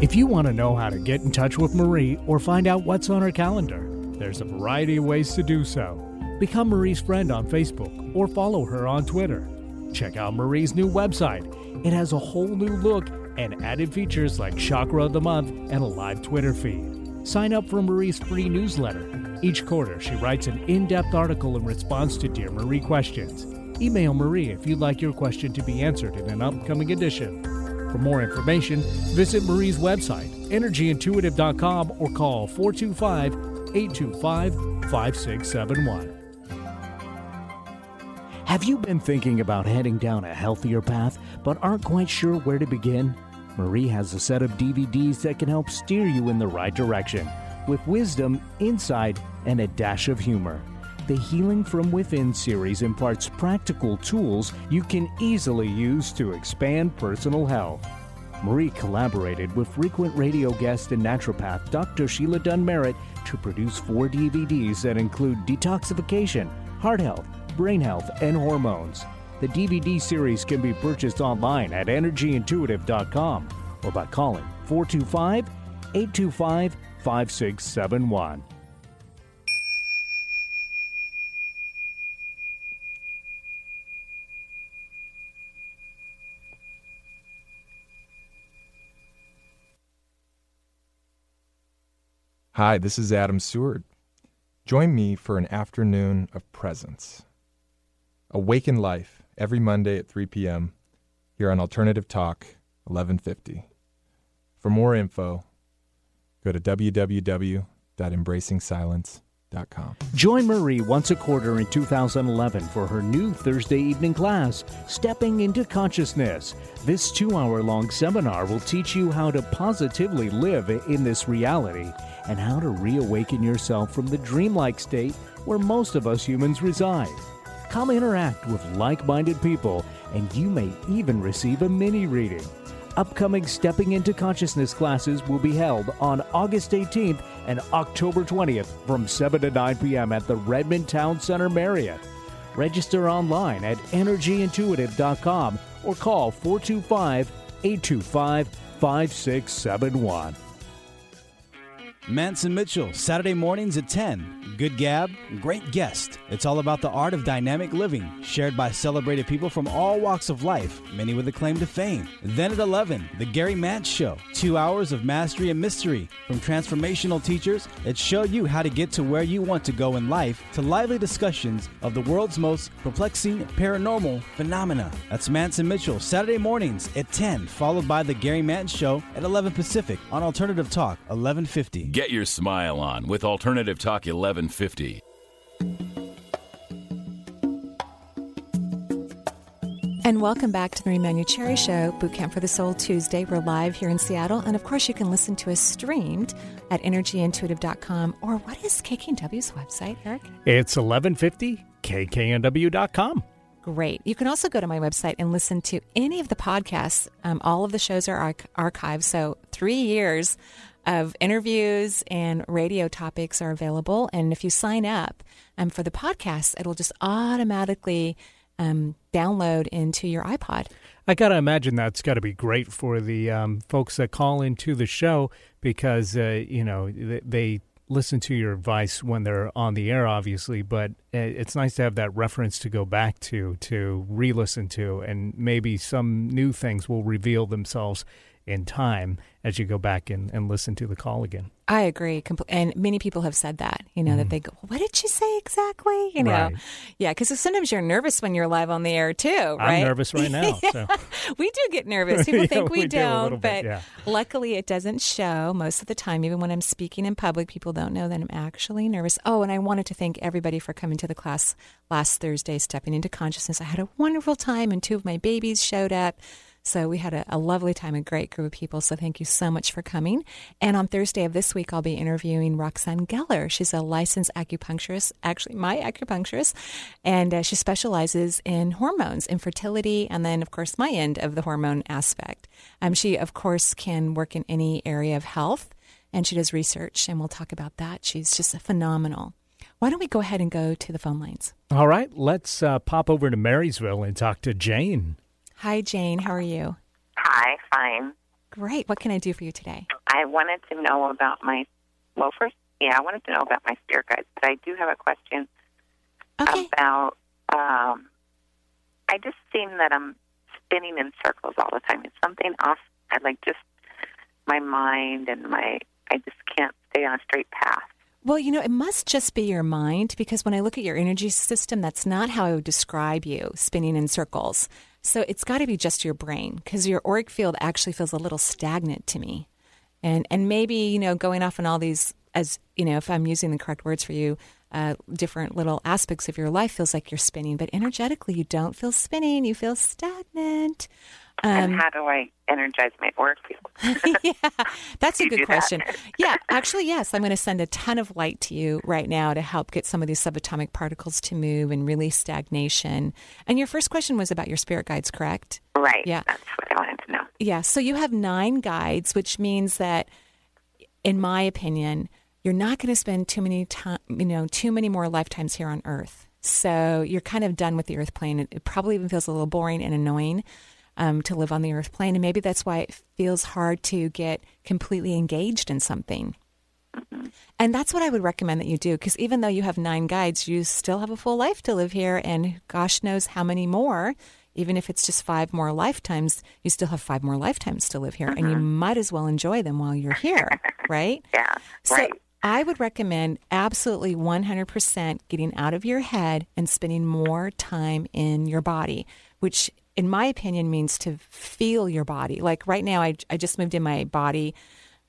If If you want to know how to get in touch with Marie or find out what's on her calendar, there's a variety of ways to do so. Become Marie's friend on Facebook or follow her on Twitter. Check out Marie's new website. It has a whole new look and added features like Chakra of the Month and a live Twitter feed. Sign up for Marie's free newsletter. Each quarter, she writes an in depth article in response to Dear Marie questions. Email Marie if you'd like your question to be answered in an upcoming edition. For more information, visit Marie's website, energyintuitive.com, or call 425 825 5671. Have you been thinking about heading down a healthier path but aren't quite sure where to begin? Marie has a set of DVDs that can help steer you in the right direction with wisdom, insight, and a dash of humor. The Healing from Within series imparts practical tools you can easily use to expand personal health. Marie collaborated with frequent radio guest and naturopath Dr. Sheila Dunn Merritt to produce four DVDs that include detoxification, heart health, brain health, and hormones. The DVD series can be purchased online at energyintuitive.com or by calling 425 825 5671. Hi, this is Adam Seward. Join me for an afternoon of presence. Awaken Life every Monday at 3 p.m. here on Alternative Talk 1150. For more info, go to www.embracingsilence.com. Join Marie once a quarter in 2011 for her new Thursday evening class, Stepping into Consciousness. This two hour long seminar will teach you how to positively live in this reality and how to reawaken yourself from the dreamlike state where most of us humans reside. Come interact with like minded people, and you may even receive a mini reading. Upcoming Stepping into Consciousness classes will be held on August 18th and October 20th from 7 to 9 p.m. at the Redmond Town Center Marriott. Register online at energyintuitive.com or call 425 825 5671. Mantz and Mitchell, Saturday mornings at 10. Good gab, great guest. It's all about the art of dynamic living, shared by celebrated people from all walks of life, many with a claim to fame. Then at 11, The Gary Mantz Show. Two hours of mastery and mystery from transformational teachers that show you how to get to where you want to go in life to lively discussions of the world's most perplexing paranormal phenomena. That's Mantz and Mitchell, Saturday mornings at 10, followed by The Gary Mantz Show at 11 Pacific on Alternative Talk 1150. Get your smile on with Alternative Talk 1150. And welcome back to the Marie Manuchehri Show, Boot Camp for the Soul Tuesday. We're live here in Seattle. And of course, you can listen to us streamed at energyintuitive.com. Or what is KKNW's website, Eric? It's 1150 kknw.com. Great. You can also go to my website and listen to any of the podcasts. Um, all of the shows are arch- archived. So, three years of interviews and radio topics are available. And if you sign up um, for the podcast, it'll just automatically um, download into your iPod. I got to imagine that's got to be great for the um, folks that call into the show because, uh, you know, they, they listen to your advice when they're on the air, obviously, but uh, it's nice to have that reference to go back to, to re listen to, and maybe some new things will reveal themselves in time as you go back and, and listen to the call again. I agree. And many people have said that, you know, mm. that they go, what did you say exactly? You know, right. yeah, because sometimes you're nervous when you're live on the air too, right? I'm nervous right now. So. we do get nervous. People yeah, think we, we don't, do but bit, yeah. luckily it doesn't show most of the time. Even when I'm speaking in public, people don't know that I'm actually nervous. Oh, and I wanted to thank everybody for coming to the class last Thursday, Stepping into Consciousness. I had a wonderful time, and two of my babies showed up. So we had a, a, lovely time, a great group of people. So thank you so much for coming. And on Thursday of this week, I'll be interviewing Roxanne Geller. She's a licensed acupuncturist, actually my acupuncturist, and uh, she specializes in hormones, infertility, and then of course my end of the hormone aspect. Um, she of course can work in any area of health, and she does research, and we'll talk about that. She's just phenomenal. Why don't we go ahead and go to the phone lines? All right, let's uh, pop over to Marysville and talk to Jane. Hi, Jane. How are you? Hi, fine. Great. What can I do for you today? I wanted to know about my, well, first, yeah, I wanted to know about my spirit guides, but I do have a question okay. about, um, I just seem that I'm spinning in circles all the time. It's something off, I like just my mind and my, I just can't stay on a straight path. Well, you know, it must just be your mind because when I look at your energy system, that's not how I would describe you spinning in circles. So it's got to be just your brain because your auric field actually feels a little stagnant to me. And and maybe, you know, going off on all these as, you know, if I'm using the correct words for you, uh, different little aspects of your life feels like you're spinning, but energetically you don't feel spinning, you feel stagnant. Um, and how do I energize my auric field? yeah, that's a good question. yeah, actually, yes. I'm going to send a ton of light to you right now to help get some of these subatomic particles to move and release stagnation. And your first question was about your spirit guides, correct? Right. Yeah. That's what I wanted to know. Yeah. So you have nine guides, which means that, in my opinion, you're not going to spend too many time, you know, too many more lifetimes here on Earth. So you're kind of done with the Earth plane. It probably even feels a little boring and annoying um, to live on the Earth plane, and maybe that's why it feels hard to get completely engaged in something. And that's what I would recommend that you do, because even though you have nine guides, you still have a full life to live here, and gosh knows how many more. Even if it's just five more lifetimes, you still have five more lifetimes to live here, and you might as well enjoy them while you're here, right? Yeah. So right. I would recommend absolutely 100% getting out of your head and spending more time in your body, which in my opinion means to feel your body. Like right now, I, I just moved in my body.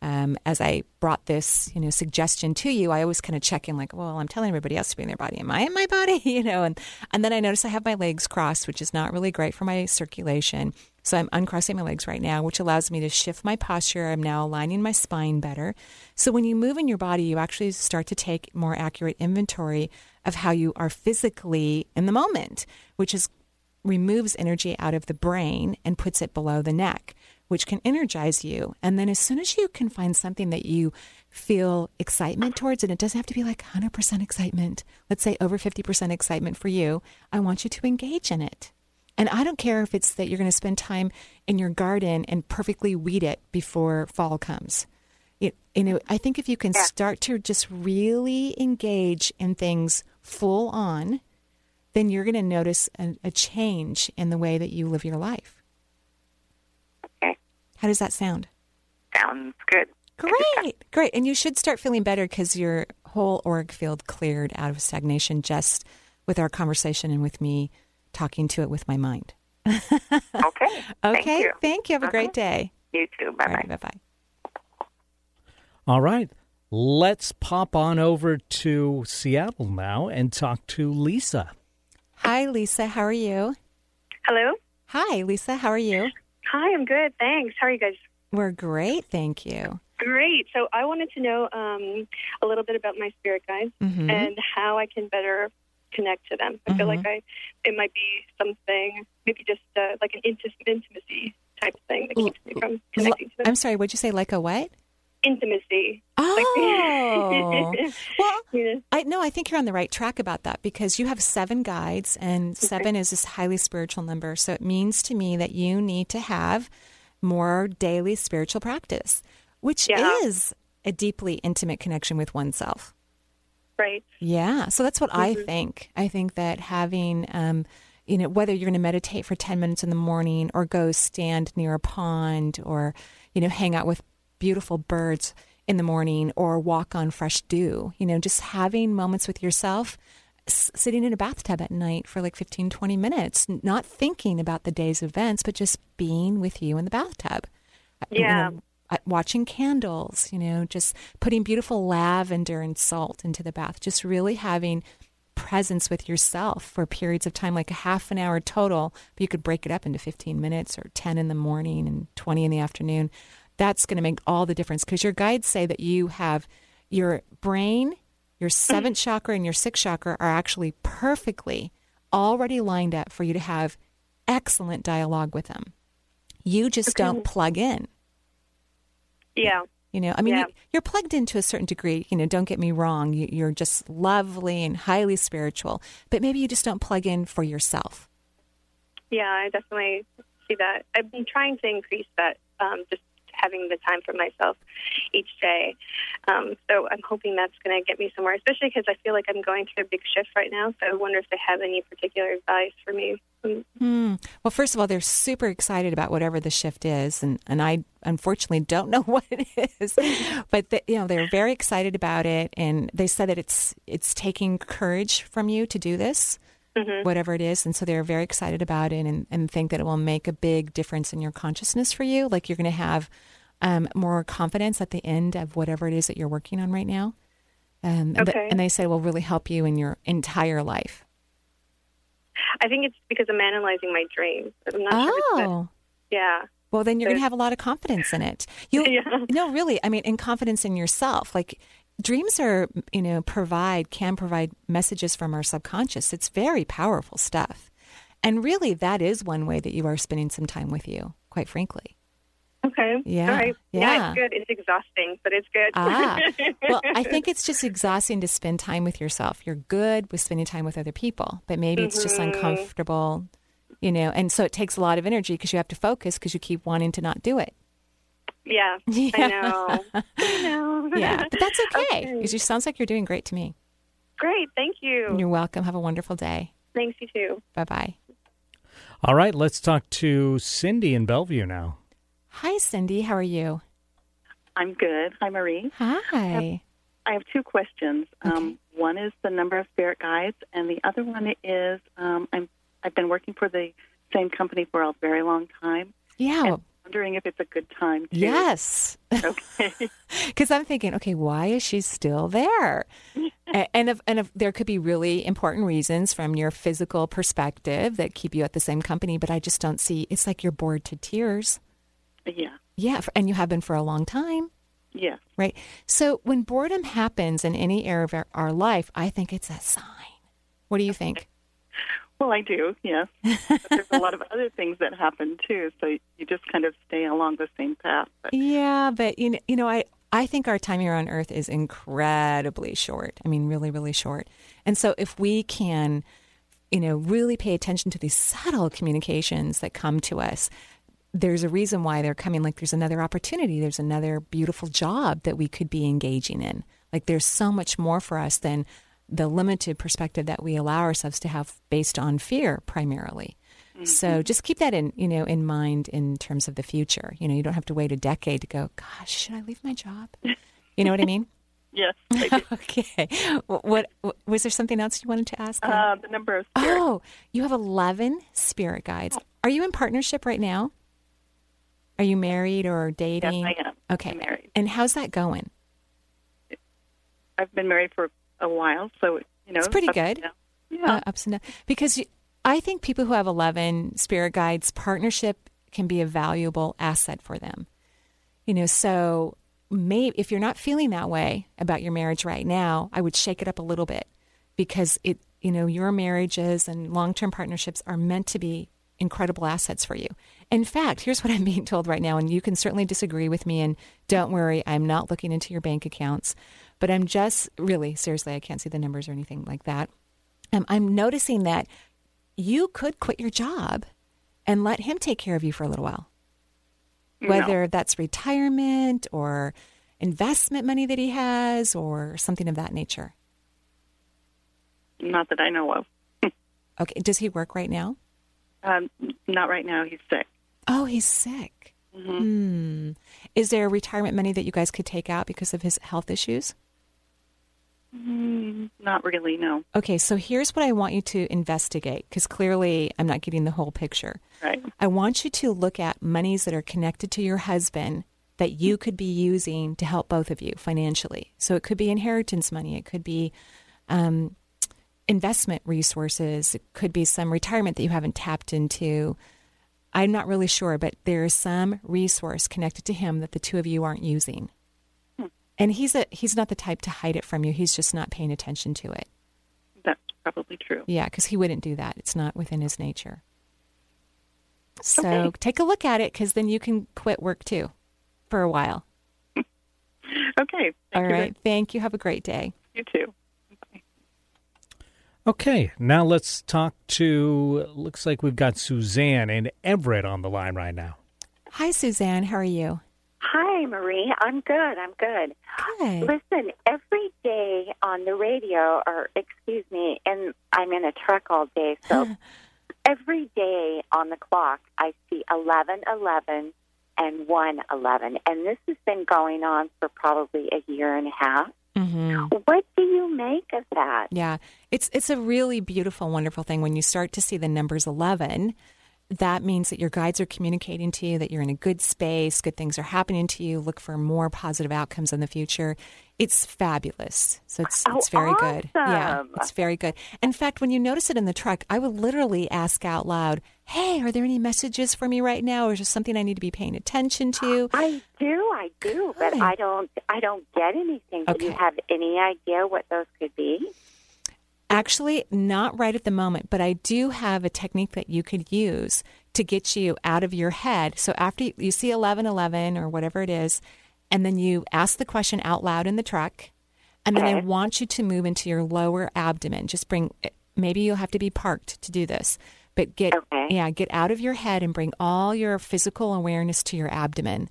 Um, as I brought this, you know, suggestion to you, I always kind of check in, like, well, I'm telling everybody else to be in their body. Am I in my body? You know, and and then I notice I have my legs crossed, which is not really great for my circulation. So I'm uncrossing my legs right now, which allows me to shift my posture. I'm now aligning my spine better. So when you move in your body, you actually start to take more accurate inventory of how you are physically in the moment, which is removes energy out of the brain and puts it below the neck, which can energize you. And then as soon as you can find something that you feel excitement towards, and it doesn't have to be like 100% excitement, let's say over 50% excitement for you, I want you to engage in it. And I don't care if it's that you're going to spend time in your garden and perfectly weed it before fall comes. It, you know, I think if you can start to just really engage in things full on, then you're going to notice a, a change in the way that you live your life. Okay. How does that sound? Sounds good. Great, great. And you should start feeling better because your whole auric field cleared out of stagnation just with our conversation and with me talking to it with my mind. Okay. Okay. Thank you. Thank you. Have a Uh-huh. great day. You too. Bye bye. Bye bye. All right. Let's pop on over to Seattle now and talk to Lisa. Hi, Lisa. How are you? Hello. Hi, Lisa. How are you? Hi, I'm good. Thanks. How are you guys? We're great. Thank you. Great. So I wanted to know um, a little bit about my spirit guides Mhm. and how I can better connect to them. I feel like I it might be something maybe just uh, like an inti- intimacy type thing that keeps me from connecting to them. I'm sorry. What'd you say? Like a what? Intimacy. Oh. Like, well, I no, I think you're on the right track about that because you have seven guides, and seven is this highly spiritual number. So it means to me that you need to have more daily spiritual practice, which Yeah. is a deeply intimate connection with oneself. right. Yeah. So that's what I Mhm. think. I think that having, um, you know, whether you're going to meditate for 10 minutes in the morning or go stand near a pond or, you know, hang out with beautiful birds in the morning or walk on fresh dew, you know, just having moments with yourself, s- sitting in a bathtub at night for like 15, 20 minutes, not thinking about the day's events, but just being with you in the bathtub. Uh, you Yeah. know, uh, watching candles, you know, just putting beautiful lavender and salt into the bath, just really having presence with yourself for periods of time, like a half an hour total, but you could break it up into 15 minutes or 10 in the morning and 20 in the afternoon. That's going to make all the difference because your guides say that you have your brain, your seventh chakra, and your sixth chakra are actually perfectly already lined up for you to have excellent dialogue with them. You just don't plug in. Yeah. You know, I mean, Yeah. you, you're plugged in to a certain degree. You know, don't get me wrong. You, you're just lovely and highly spiritual, but maybe you just don't plug in for yourself. Yeah, I definitely see that. I've been trying to increase that, um, just having the time for myself each day. Um, so I'm hoping that's going to get me somewhere, especially because I feel like I'm going through a big shift right now. So I wonder if they have any particular advice for me. Hmm. Well, first of all, they're super excited about whatever the shift is, and, and I unfortunately don't know what it is, but the, you know they're very excited about it, and they said that it's it's taking courage from you to do this, Mhm. whatever it is, and so they're very excited about it, and, and think that it will make a big difference in your consciousness for you. Like you're going to have um, more confidence at the end of whatever it is that you're working on right now. Um, Okay. and they say will really help you in your entire life. I think it's because I'm analyzing my dreams. I'm not sure. If it's that- Oh. yeah. Well, then you're going to have a lot of confidence in it. You no, really. I mean, in confidence in yourself. Like dreams are, you know, provide can provide messages from our subconscious. It's very powerful stuff, and really, that is one way that you are spending some time with you. Quite frankly. Okay. Yeah, right. yeah. it's good. It's exhausting, but it's good. Ah, well, I think it's just exhausting to spend time with yourself. You're good with spending time with other people, but maybe it's just Mhm. uncomfortable, you know, and so it takes a lot of energy because you have to focus because you keep wanting to not do it. Yeah, Yeah. I know. I know. Yeah, but that's okay because it sounds like you're doing great to me. Great. Thank you. You're welcome. Have a wonderful day. Thanks, you too. Bye bye. All right, let's talk to Cindy in Bellevue now. Hi, Cindy. How are you? I'm good. Hi, Marie. Hi. I have two questions. Um, one is the number of spirit guides, and the other one is um, I'm I've been working for the same company for a very long time. Yeah. and wondering if it's a good time. To, Yes. Okay. Because I'm thinking, okay, why is she still there? And if, and if there could be really important reasons from your physical perspective that keep you at the same company, but I just don't see. It's like you're bored to tears. yeah. Yeah, and you have been for a long time. Yeah. Right. So when boredom happens in any area of our, our life, I think it's a sign. What do you think? Well, I do. Yes. but there's a lot of other things that happen too, so you just kind of stay along the same path. But Yeah, but you know, you know, I I think our time here on Earth is incredibly short. I mean, really, really short. And so, if we can, you know, really pay attention to these subtle communications that come to us, there's a reason why they're coming. Like, there's another opportunity. There's another beautiful job that we could be engaging in. Like, there's so much more for us than the limited perspective that we allow ourselves to have based on fear primarily. So just keep that in, you know, in mind in terms of the future. You know, you don't have to wait a decade to go, gosh, should I leave my job? You know what I mean? yes. I okay. What, what was there something else you wanted to ask? Uh, the number of spirit. oh, you have 11 spirit guides. Are you in partnership right now? Are you married or dating? I am. Okay. I'm married. And how's that going? I've been married for a while, so you know It's pretty good. down. Yeah. Uh, ups and downs. Because I think people who have 11 spirit guides, partnership can be a valuable asset for them. You know, so maybe if you're not feeling that way about your marriage right now, I would shake it up a little bit because it, you know, your marriages and long term partnerships are meant to be incredible assets for you. In fact, here's what I'm being told right now, and you can certainly disagree with me. And don't worry, I'm not looking into your bank accounts, but I'm just really, seriously, I can't see the numbers or anything like that. Um, I'm noticing that you could quit your job and let him take care of you for a little while. No. Whether that's retirement or investment money that he has or something of that nature. Not that I know of. Okay. Does he work right now? Um, not right now. He's sick. Oh, he's sick. Hmm. Is there retirement money that you guys could take out because of his health issues? Mm, not really. No. Okay, so here's what I want you to investigate because clearly I'm not getting the whole picture. Right. I want you to look at monies that are connected to your husband that you could be using to help both of you financially. So it could be inheritance money, it could be um, investment resources, it could be some retirement that you haven't tapped into. I'm not really sure, but there is some resource connected to him that the two of you aren't using. And he's a he's not the type to hide it from you. He's just not paying attention to it. That's probably true. Yeah, because he wouldn't do that. It's not within his nature. So Okay. take a look at it because then you can quit work too for a while. Okay. Thank All you Thank you. Have a great day. You too. Okay, now let's talk to. Looks like we've got Suzanne and Everett on the line right now. Hi, Suzanne. How are you? Hi, Marie. I'm good. I'm good. Good. Listen, every day on the radio, or excuse me, and I'm in a truck all day, so every day on the clock, I see 11 11 and 1 11. And this has been going on for probably a year and a half. Mm-hmm. What do you make of that? Yeah, it's it's a really beautiful, wonderful thing when you start to see the numbers eleven. That means that your guides are communicating to you that you're in a good space, good things are happening to you. Look for more positive outcomes in the future. It's fabulous. So it's Oh, it's very good. Yeah, it's very good. In fact, when you notice it in the truck, I would literally ask out loud, "Hey, are there any messages for me right now, or is there something I need to be paying attention to?" I do, I do, but I don't I don't get anything. Do you have any idea what those could be? Actually, not right at the moment, but I do have a technique that you could use to get you out of your head. So after you, see 1111 or whatever it is, and then you ask the question out loud in the truck, and then I want you to move into your lower abdomen. Just bring maybe you'll have to be parked to do this, but get yeah, get out of your head and bring all your physical awareness to your abdomen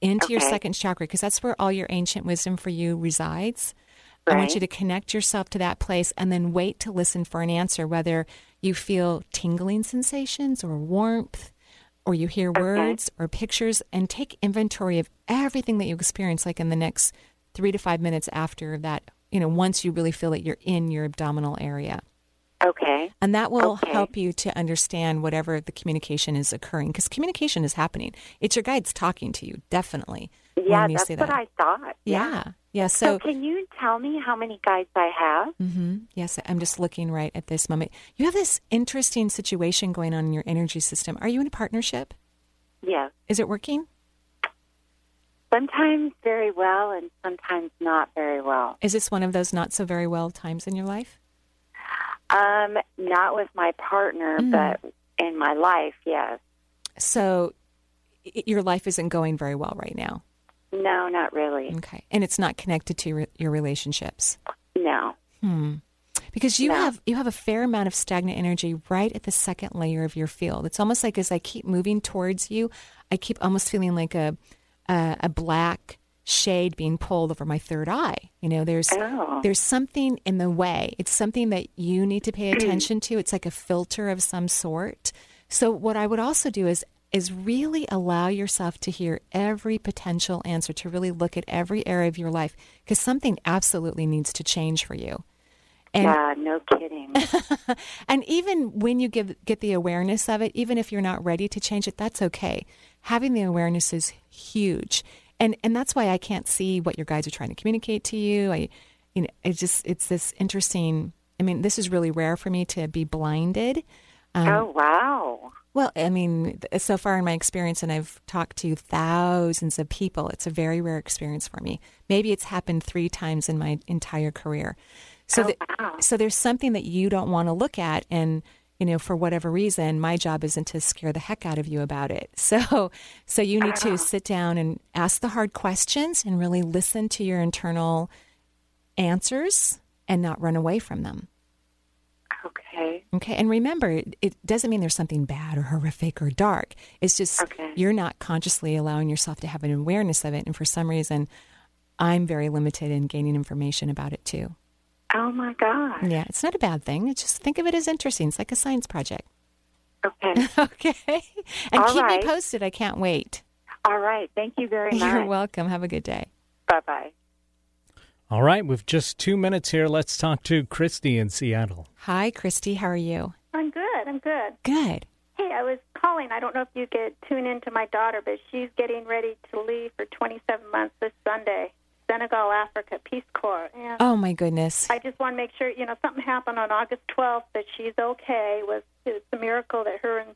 into your second chakra because that's where all your ancient wisdom for you resides. I want you to connect yourself to that place and then wait to listen for an answer, whether you feel tingling sensations or warmth, or you hear words or pictures, and take inventory of everything that you experience, like in the next three to five minutes after that, you know, once you really feel that you're in your abdominal area. Okay. And that will Okay. help you to understand whatever the communication is occurring because communication is happening. It's your guides talking to you, definitely. Yeah, that's what that. I thought. Yeah. Yeah. So, So, can you tell me how many guides I have? Mm-hmm. yes, I'm just looking right at this moment. You have this interesting situation going on in your energy system. Are you in a partnership? Yes. Is it working? Sometimes very well and sometimes not very well. Is this one of those not so very well times in your life? Um, not with my partner, Mm. but in my life, yes. So, your life isn't going very well right now. No, not really. Okay. And it's not connected to your, your relationships. No. Hmm. Because you No. have you have a fair amount of stagnant energy right at the second layer of your field. It's almost like as I keep moving towards you, I keep almost feeling like a a, a black shade being pulled over my third eye. You know, there's Oh. there's something in the way. It's something that you need to pay attention to. It's like a filter of some sort. So what I would also do is is really allow yourself to hear every potential answer, to really look at every area of your life because something absolutely needs to change for you. And yeah, no kidding. and even when you give, get the awareness of it, even if you're not ready to change it, that's okay. Having the awareness is huge. And and that's why I can't see what your guides are trying to communicate to you. I you know, it just it's this interesting I mean, this is really rare for me to be blinded. Um, oh, wow. Well, I mean, so far in my experience, and I've talked to thousands of people, it's a very rare experience for me. Maybe it's happened three times in my entire career. So, Oh, wow. so there's something that you don't want to look at, and you know, for whatever reason, my job isn't to scare the heck out of you about it. So, so you need to uh-huh. sit down and ask the hard questions and really listen to your internal answers and not run away from them. Okay. Okay. And remember, it- it doesn't mean there's something bad or horrific or dark. It's just you're not consciously allowing yourself to have an awareness of it. And for some reason, I'm very limited in gaining information about it too. Oh, my God. Yeah. It's not a bad thing. It's just think of it as interesting. It's like a science project. Okay. okay. And All keep right. me posted. I can't wait. All right. Thank you very much. You're welcome. Have a good day. Bye bye. All right, with just two minutes here, let's talk to Christy in Seattle. Hi, Christy. How are you? I'm good. I'm good. Good. Hey, I was calling. I don't know if you could tune in to my daughter, but she's getting ready to leave for 27 months this Sunday. Senegal, Africa, Peace Corps. And Oh, my goodness. I just want to make sure, you know, something happened on August 12th that she's okay. It was it's a miracle that her and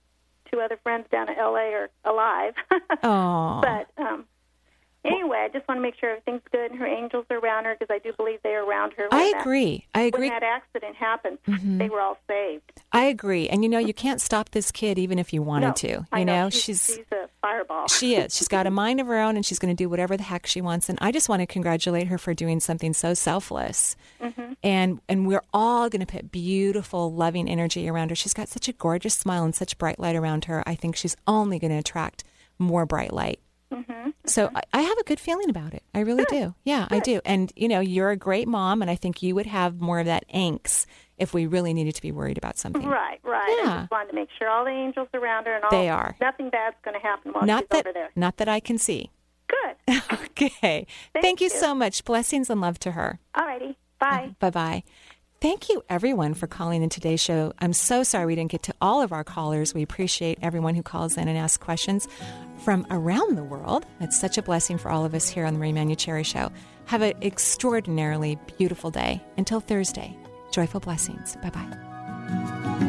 two other friends down in L.A. are alive. Oh. but um, anyway, I just want to make sure everything's good and her angels are around her because I do believe they are around her. I that- agree. I agree. When that accident happened, Mhm. they were all saved. I agree. And you know, you can't stop this kid even if you wanted No, to. You I know, she's she's a fireball. She is. She's got a mind of her own and she's going to do whatever the heck she wants. And I just want to congratulate her for doing something so selfless. Mhm. And and we're all going to put beautiful, loving energy around her. She's got such a gorgeous smile and such bright light around her. I think she's only going to attract more bright light. Mm-hmm. So I, I have a good feeling about it. I really do. Yeah, I do. And you know, you're a great mom, and I think you would have more of that angst if we really needed to be worried about something. Right, right. Yeah. I just wanted to make sure all the angels around her and all They are. nothing bad's going to happen while not she's that over there. not that I can see. Good. okay. Thank, you you. so much. Blessings and love to her. Alrighty. Bye. Bye bye. Thank you, everyone, for calling in today's show. I'm so sorry we didn't get to all of our callers. We appreciate everyone who calls in and asks questions from around the world. It's such a blessing for all of us here on the Marie Manuchehri Show. Have an extraordinarily beautiful day. Until Thursday, joyful blessings. Bye bye.